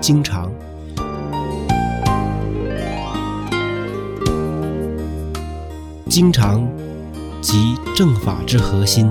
经常，经常，即正法之核心。